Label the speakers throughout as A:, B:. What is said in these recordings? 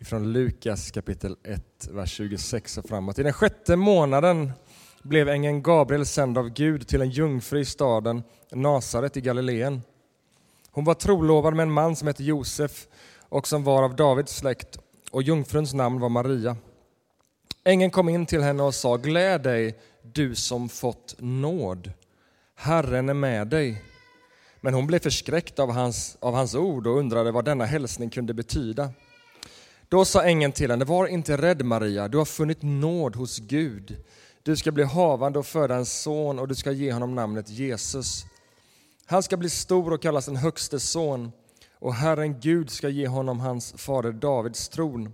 A: från Lukas kapitel 1, vers 26 och framåt. I den sjätte månaden blev ängeln Gabriel sänd av Gud till en jungfru i staden Nasaret i Galileen. Hon var trolovad med en man som hette Josef och som var av Davids släkt och jungfruns namn var Maria. Ängeln kom in till henne och sa, gläd dig du som fått nåd. Herren är med dig. Men hon blev förskräckt av hans, av hans ord och undrade vad denna hälsning kunde betyda. Då sa ängeln till henne, var inte rädd Maria, du har funnit nåd hos Gud. Du ska bli havande och föda en son och du ska ge honom namnet Jesus. Han ska bli stor och kallas den högste son och Herren Gud ska ge honom hans fader Davids tron.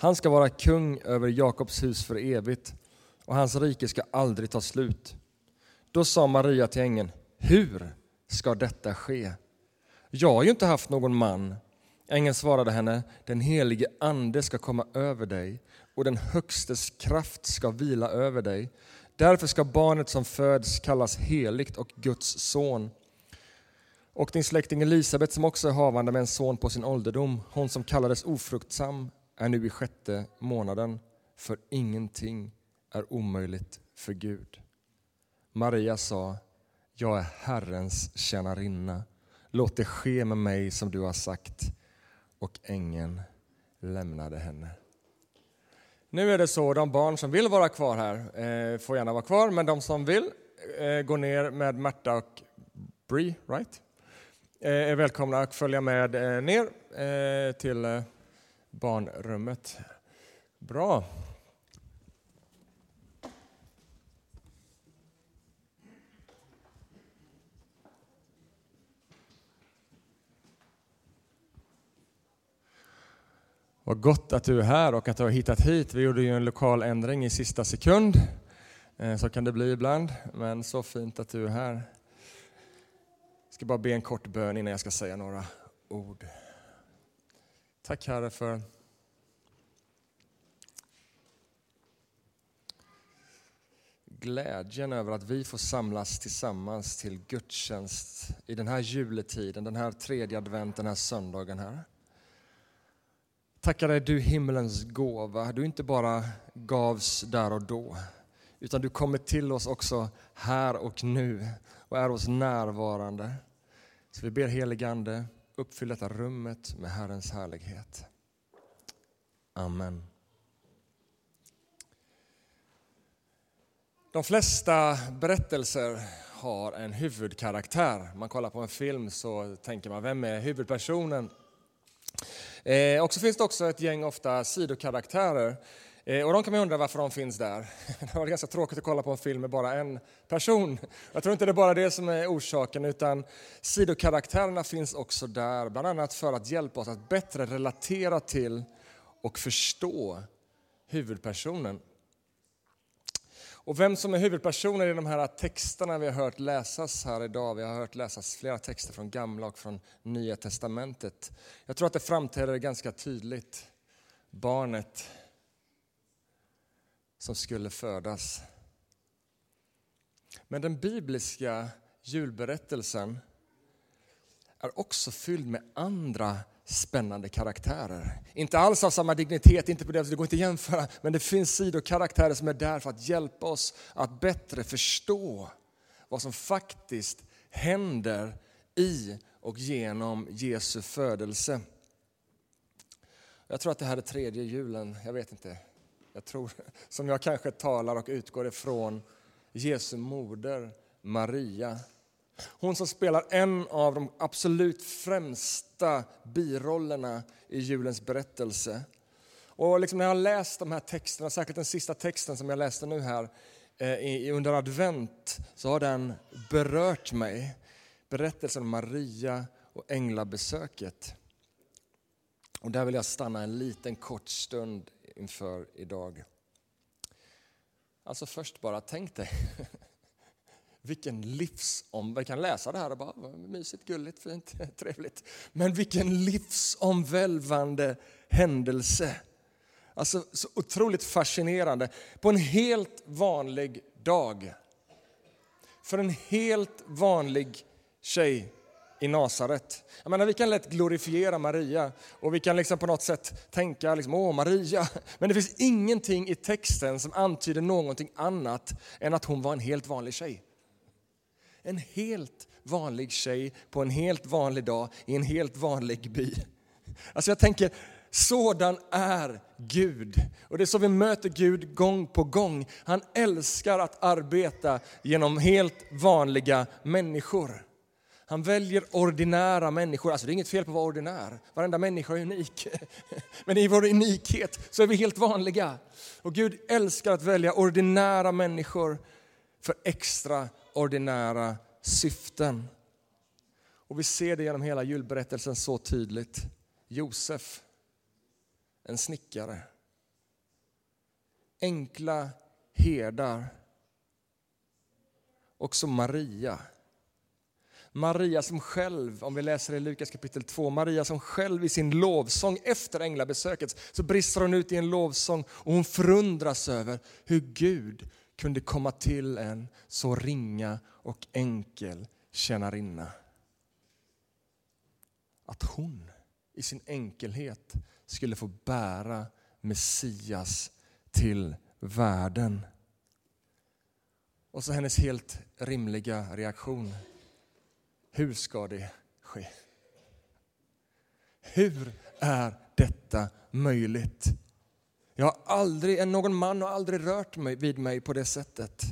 A: Han ska vara kung över Jakobs hus för evigt och hans rike ska aldrig ta slut. Då sa Maria till ängeln, hur ska detta ske? Jag har ju inte haft någon man. Ängeln svarade henne, den helige ande ska komma över dig och den högstes kraft ska vila över dig. Därför ska barnet som föds kallas heligt och Guds son. Och din släkting Elisabet som också är havande med en son på sin ålderdom, hon som kallades ofruktsam, är nu i sjätte månaden, för ingenting är omöjligt för Gud. Maria sa, jag är Herrens tjänarinna. Låt det ske med mig som du har sagt. Och ängeln lämnade henne. Nu är det så, de barn som vill vara kvar här eh, får gärna vara kvar, men de som vill eh, gå ner med Märta och Bree, right? Eh, är välkomna att följa med ner till barnrummet. Bra. Vad gott att du är här och att du har hittat hit. Vi gjorde ju en lokal ändring i sista sekund. Eh, så kan det bli ibland, men så fint att du är här. Jag ska bara be en kort bön innan jag ska säga några ord. Tack Herre för glädjen över att vi får samlas tillsammans till gudstjänst i den här juletiden, den här tredje advent, den här söndagen här. Tackar dig du himmelens gåva. Du inte bara gavs där och då, utan du kommer till oss också här och nu och är oss närvarande. Så vi ber heligande, uppfyll detta rummet med Herrens härlighet. Amen. De flesta berättelser har en huvudkaraktär. Man kollar på en film så tänker man, vem är huvudpersonen? Eh, och så finns det också ett gäng ofta sidokaraktärer. Eh, och de kan man undra varför de finns där. Det var ganska tråkigt att kolla på en film med bara en person. Jag tror inte det är bara det som är orsaken, utan sidokaraktärerna finns också där, bland annat för att hjälpa oss att bättre relatera till och förstå huvudpersonen. Och vem som är huvudpersonen i de här texterna vi har hört läsas här idag, vi har hört läsas flera texter från Gamla och från Nya Testamentet. Jag tror att det framträder ganska tydligt. Barnet som skulle födas. Men den bibliska julberättelsen är också fylld med andra spännande karaktärer. Inte alls av samma dignitet, inte på det, det går inte att jämföra, men det finns sidokaraktärer som är där för att hjälpa oss att bättre förstå vad som faktiskt händer i och genom Jesu födelse. Jag tror att det här är tredje julen, jag vet inte. Jag tror, som jag kanske talar och utgår ifrån Jesu moder Maria hon som spelar en av de absolut främsta birollerna i julens berättelse. Och liksom när jag har läst de här texterna, särskilt den sista texten som jag läste nu här eh, under advent, så har den berört mig. Berättelsen om Maria och änglabesöket. Och där vill jag stanna en liten kort stund inför idag. Alltså först bara, tänk dig vilken livsomvälvning. Vi kan läsa det här och bara, mysigt, gulligt, fint, trevligt. Men vilken livsomvälvande händelse. Alltså så otroligt fascinerande. På en helt vanlig dag. För en helt vanlig tjej i Nasaret. Jag menar, vi kan lätt glorifiera Maria och vi kan liksom på något sätt tänka liksom, åh Maria. Men det finns ingenting i texten som antyder någonting annat än att hon var en helt vanlig tjej. En helt vanlig tjej på en helt vanlig dag i en helt vanlig by. Alltså jag tänker, sådan är Gud. Och det är så vi möter Gud gång på gång. Han älskar att arbeta genom helt vanliga människor. Han väljer ordinära människor. Alltså det är inget fel på att vara ordinär. Varenda människa är unik. Men i vår unikhet så är vi helt vanliga. Och Gud älskar att välja ordinära människor för extra ordinära syften. Och vi ser det genom hela julberättelsen så tydligt. Josef, en snickare. Enkla herdar. Också Maria. Maria som själv, om vi läser i Lukas kapitel 2, Maria som själv i sin lovsång efter änglabesöket så brister hon ut i en lovsång och hon förundras över hur Gud kunde komma till en så ringa och enkel tjänarinna. Att hon i sin enkelhet skulle få bära Messias till världen. Och så hennes helt rimliga reaktion. Hur ska det ske? Hur är detta möjligt? Jag har aldrig, någon man har aldrig rört mig, vid mig på det sättet.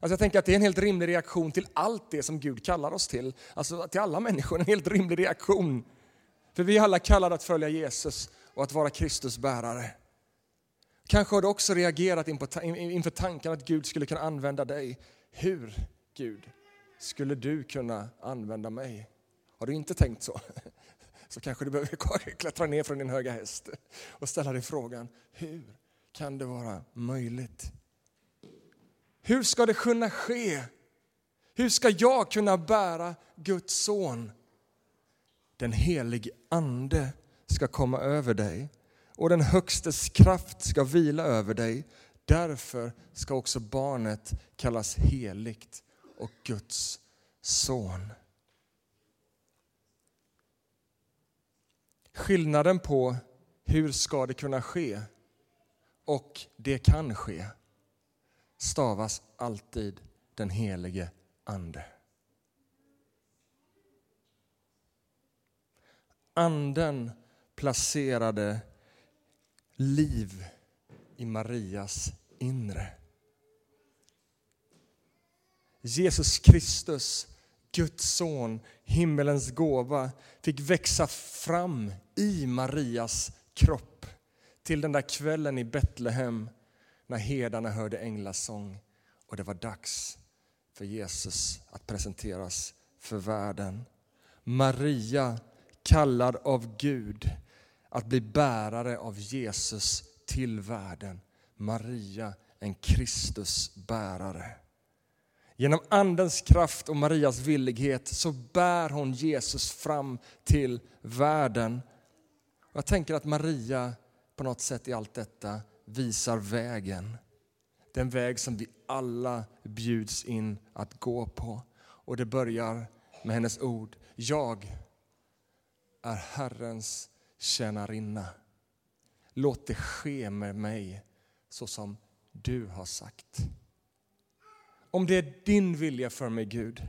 A: Alltså jag tänker att det är en helt rimlig reaktion till allt det som Gud kallar oss till. Alltså till alla människor, en helt rimlig reaktion. För vi är alla kallade att följa Jesus och att vara Kristus bärare. Kanske har du också reagerat inför tanken att Gud skulle kunna använda dig. Hur, Gud, skulle du kunna använda mig? Har du inte tänkt så? Så kanske du behöver klättra ner från din höga häst och ställa dig frågan, hur kan det vara möjligt? Hur ska det kunna ske? Hur ska jag kunna bära Guds son? Den helige Ande ska komma över dig och den Högstes kraft ska vila över dig. Därför ska också barnet kallas heligt och Guds son. Skillnaden på hur ska det kunna ske och det kan ske stavas alltid den helige Ande. Anden placerade liv i Marias inre. Jesus Kristus, Guds son, himmelens gåva, fick växa fram i Marias kropp till den där kvällen i Betlehem när herdarna hörde änglasång och det var dags för Jesus att presenteras för världen. Maria kallad av Gud att bli bärare av Jesus till världen. Maria, en Kristus bärare. Genom Andens kraft och Marias villighet så bär hon Jesus fram till världen. Jag tänker att Maria på något sätt i allt detta visar vägen. Den väg som vi alla bjuds in att gå på. Och det börjar med hennes ord. Jag är Herrens tjänarinna. Låt det ske med mig så som du har sagt. Om det är din vilja för mig, Gud,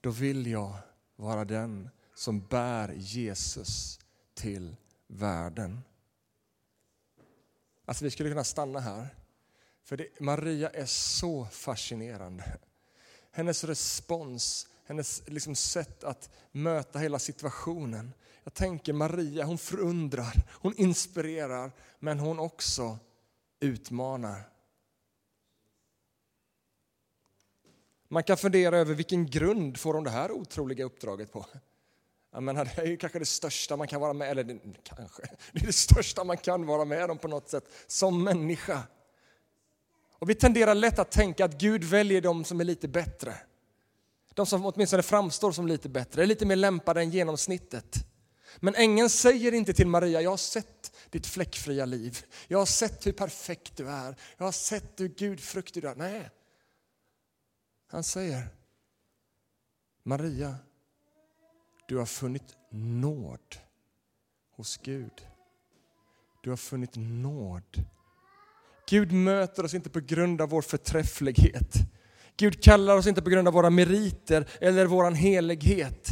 A: då vill jag vara den som bär Jesus till världen. Alltså vi skulle kunna stanna här, för det, Maria är så fascinerande. Hennes respons, hennes liksom sätt att möta hela situationen. Jag tänker Maria, hon förundrar, hon inspirerar, men hon också utmanar. Man kan fundera över vilken grund får de det här otroliga uppdraget på? Jag menar, det är ju kanske det största man kan vara med eller det, kanske, det är det största man kan vara med om på något sätt, som människa. Och vi tenderar lätt att tänka att Gud väljer dem som är lite bättre. De som åtminstone framstår som lite bättre, är lite mer lämpade än genomsnittet. Men ängeln säger inte till Maria, jag har sett ditt fläckfria liv. Jag har sett hur perfekt du är. Jag har sett hur gudfruktig du är. Nej. Han säger, Maria, Du har funnit nåd hos Gud. Du har funnit nåd. Gud möter oss inte på grund av vår förträfflighet. Gud kallar oss inte på grund av våra meriter eller vår helighet.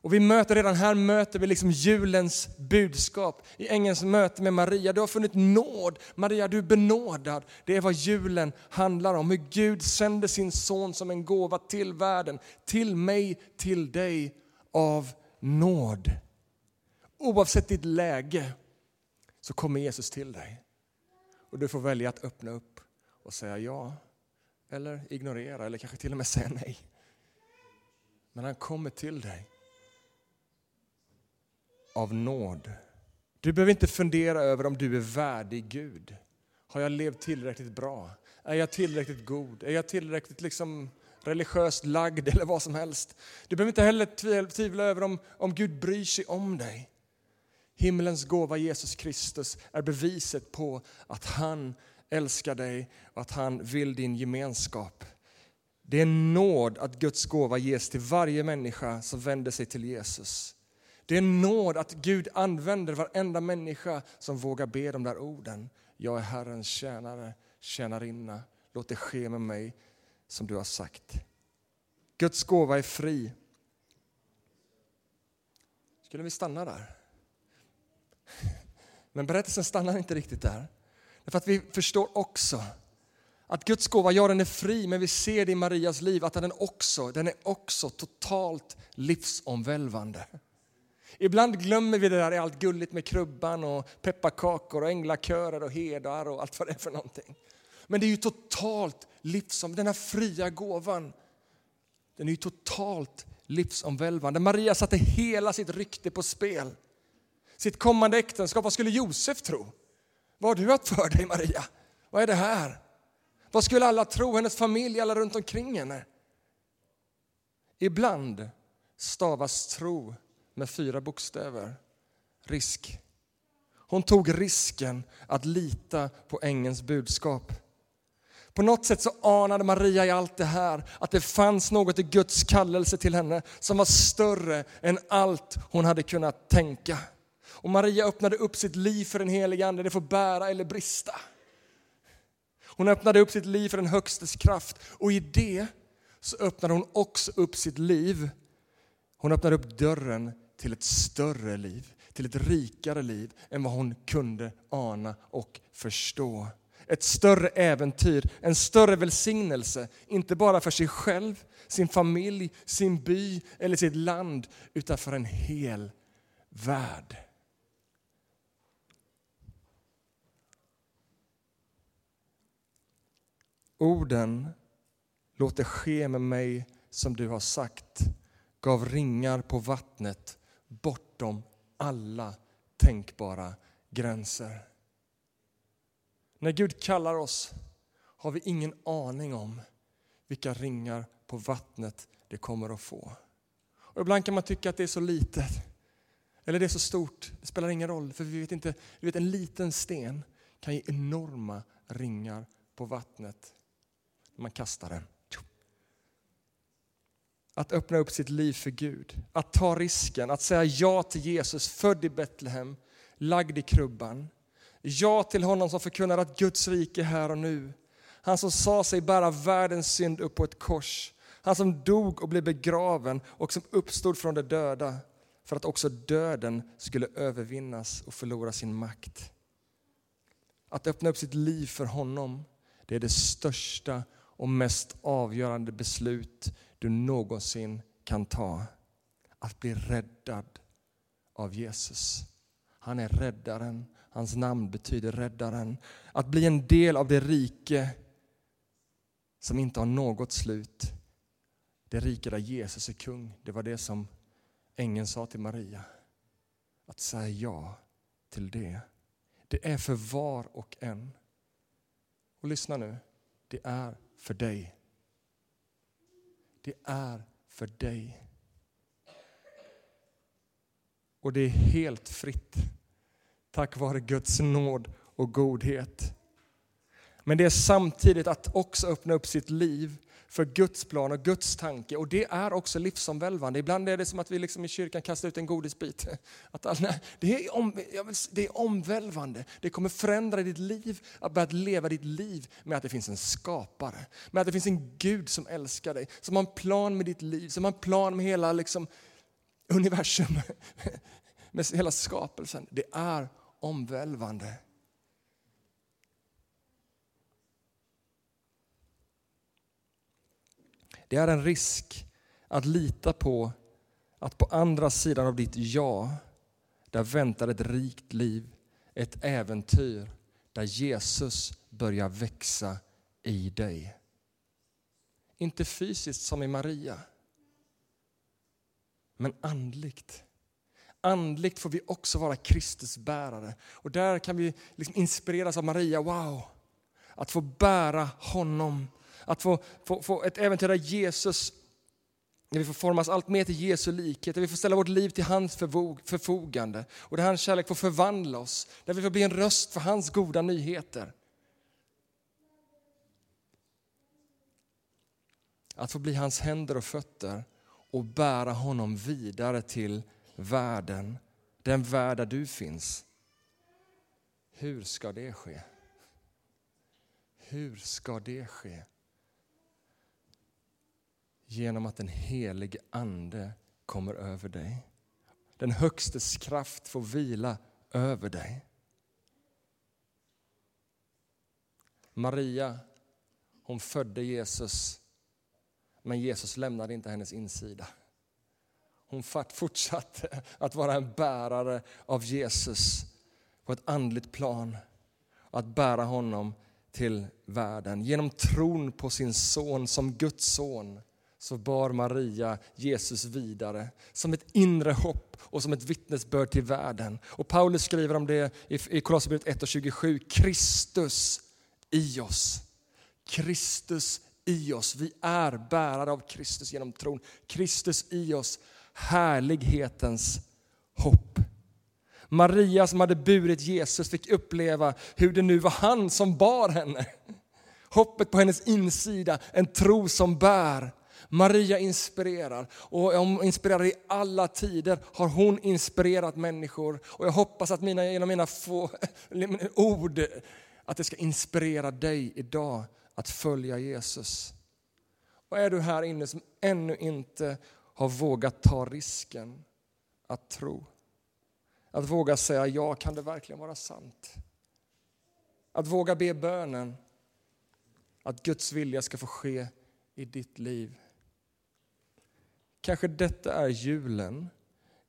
A: Och vi möter redan här möter vi liksom julens budskap i ängelns möte med Maria. Du har funnit nåd. Maria, du är benådad. Det är vad julen handlar om. Hur Gud sände sin son som en gåva till världen, till mig, till dig av nåd. Oavsett ditt läge så kommer Jesus till dig. Och du får välja att öppna upp och säga ja, eller ignorera, eller kanske till och med säga nej. Men han kommer till dig av nåd. Du behöver inte fundera över om du är värdig Gud. Har jag levt tillräckligt bra? Är jag tillräckligt god? Är jag tillräckligt liksom religiöst lagd eller vad som helst? Du behöver inte heller tvivla över om, om Gud bryr sig om dig. Himlens gåva Jesus Kristus är beviset på att han älskar dig och att han vill din gemenskap. Det är en nåd att Guds gåva ges till varje människa som vänder sig till Jesus. Det är en nåd att Gud använder varenda människa som vågar be de där orden. Jag är Herrens tjänare, tjänarinna. Låt det ske med mig som du har sagt. Guds gåva är fri. Skulle vi stanna där? Men berättelsen stannar inte riktigt där. Därför att vi förstår också att Guds gåva, ja den är fri, men vi ser det i Marias liv att den också, den är också totalt livsomvälvande. Ibland glömmer vi det där i allt gulligt med krubban och pepparkakor och änglakörer och herdar och allt vad det är för någonting. Men det är ju totalt livsom, den här fria gåvan, den är ju totalt livsomvälvande. Maria satte hela sitt rykte på spel. Sitt kommande äktenskap, vad skulle Josef tro? Vad har du haft för dig Maria? Vad är det här? Vad skulle alla tro, hennes familj, alla runt omkring henne? Ibland stavas tro med fyra bokstäver. Risk. Hon tog risken att lita på ängelns budskap. På något sätt så anade Maria i allt det här att det fanns något i Guds kallelse till henne som var större än allt hon hade kunnat tänka. Och Maria öppnade upp sitt liv för den helige Ande, det får bära eller brista. Hon öppnade upp sitt liv för den högstes kraft och i det så öppnade hon också upp sitt liv. Hon öppnade upp dörren till ett större liv, till ett rikare liv än vad hon kunde ana och förstå. Ett större äventyr, en större välsignelse, inte bara för sig själv, sin familj, sin by eller sitt land, utan för en hel värld. Orden, låt det ske med mig som du har sagt, gav ringar på vattnet bortom alla tänkbara gränser. När Gud kallar oss har vi ingen aning om vilka ringar på vattnet det kommer att få. Och ibland kan man tycka att det är så litet, eller det är så stort. Det spelar ingen roll, för vi vet inte, vi vet en liten sten kan ge enorma ringar på vattnet när man kastar den. Att öppna upp sitt liv för Gud, att ta risken, att säga ja till Jesus, född i Betlehem, lagd i krubban. Ja till honom som förkunnar att Guds rike är här och nu. Han som sa sig bära världens synd upp på ett kors. Han som dog och blev begraven och som uppstod från de döda för att också döden skulle övervinnas och förlora sin makt. Att öppna upp sitt liv för honom, det är det största och mest avgörande beslut du någonsin kan ta. Att bli räddad av Jesus. Han är räddaren. Hans namn betyder räddaren. Att bli en del av det rike som inte har något slut. Det rike där Jesus är kung. Det var det som ängeln sa till Maria. Att säga ja till det. Det är för var och en. Och lyssna nu, det är för dig. Det är för dig. Och det är helt fritt tack vare Guds nåd och godhet. Men det är samtidigt att också öppna upp sitt liv för Guds plan och Guds tanke. Och det är också livsomvälvande. Ibland är det som att vi liksom i kyrkan kastar ut en godisbit. Att alla, det, är om, det är omvälvande. Det kommer förändra ditt liv, att börja leva ditt liv med att det finns en skapare. Med att det finns en Gud som älskar dig, som har en plan med ditt liv, som har en plan med hela liksom, universum, med hela skapelsen. Det är omvälvande. Det är en risk att lita på att på andra sidan av ditt ja, där väntar ett rikt liv, ett äventyr där Jesus börjar växa i dig. Inte fysiskt som i Maria, men andligt. Andligt får vi också vara Kristus bärare. Och där kan vi liksom inspireras av Maria. Wow! Att få bära honom att få, få, få ett äventyr där Jesus, där vi får formas allt mer till Jesu likhet, där vi får ställa vårt liv till hans förfogande och där hans kärlek får förvandla oss, där vi får bli en röst för hans goda nyheter. Att få bli hans händer och fötter och bära honom vidare till världen, den värld där du finns. Hur ska det ske? Hur ska det ske? Genom att den helige Ande kommer över dig. Den Högstes kraft får vila över dig. Maria, hon födde Jesus, men Jesus lämnade inte hennes insida. Hon fortsatte att vara en bärare av Jesus på ett andligt plan. Att bära honom till världen genom tron på sin son som Guds son så bar Maria Jesus vidare som ett inre hopp och som ett vittnesbörd till världen. Och Paulus skriver om det i Kolosserbrevet 1 och 27. Kristus i oss. Kristus i oss. Vi är bärare av Kristus genom tron. Kristus i oss, härlighetens hopp. Maria som hade burit Jesus fick uppleva hur det nu var han som bar henne. Hoppet på hennes insida, en tro som bär. Maria inspirerar och hon inspirerar i alla tider har hon inspirerat människor. Och jag hoppas att mina, genom mina få ord att det ska inspirera dig idag att följa Jesus. Och är du här inne som ännu inte har vågat ta risken att tro. Att våga säga ja, kan det verkligen vara sant? Att våga be bönen att Guds vilja ska få ske i ditt liv. Kanske detta är julen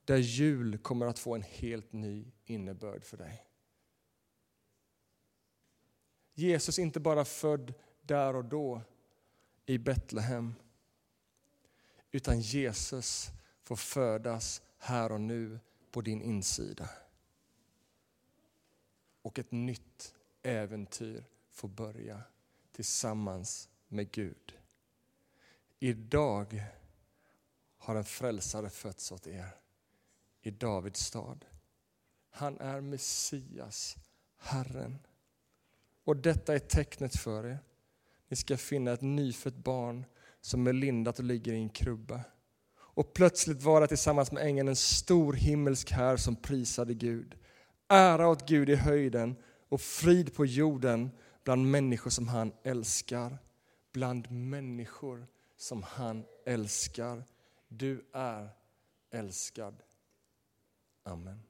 A: där jul kommer att få en helt ny innebörd för dig. Jesus är inte bara född där och då i Betlehem utan Jesus får födas här och nu på din insida. Och ett nytt äventyr får börja tillsammans med Gud. Idag har en frälsare fötts åt er i Davids stad. Han är Messias, Herren. Och detta är tecknet för er. Ni ska finna ett nyfött barn som är lindat och ligger i en krubba. Och plötsligt vara tillsammans med ängeln en stor himmelsk här som prisade Gud. Ära åt Gud i höjden och frid på jorden bland människor som han älskar. Bland människor som han älskar. Du är älskad. Amen.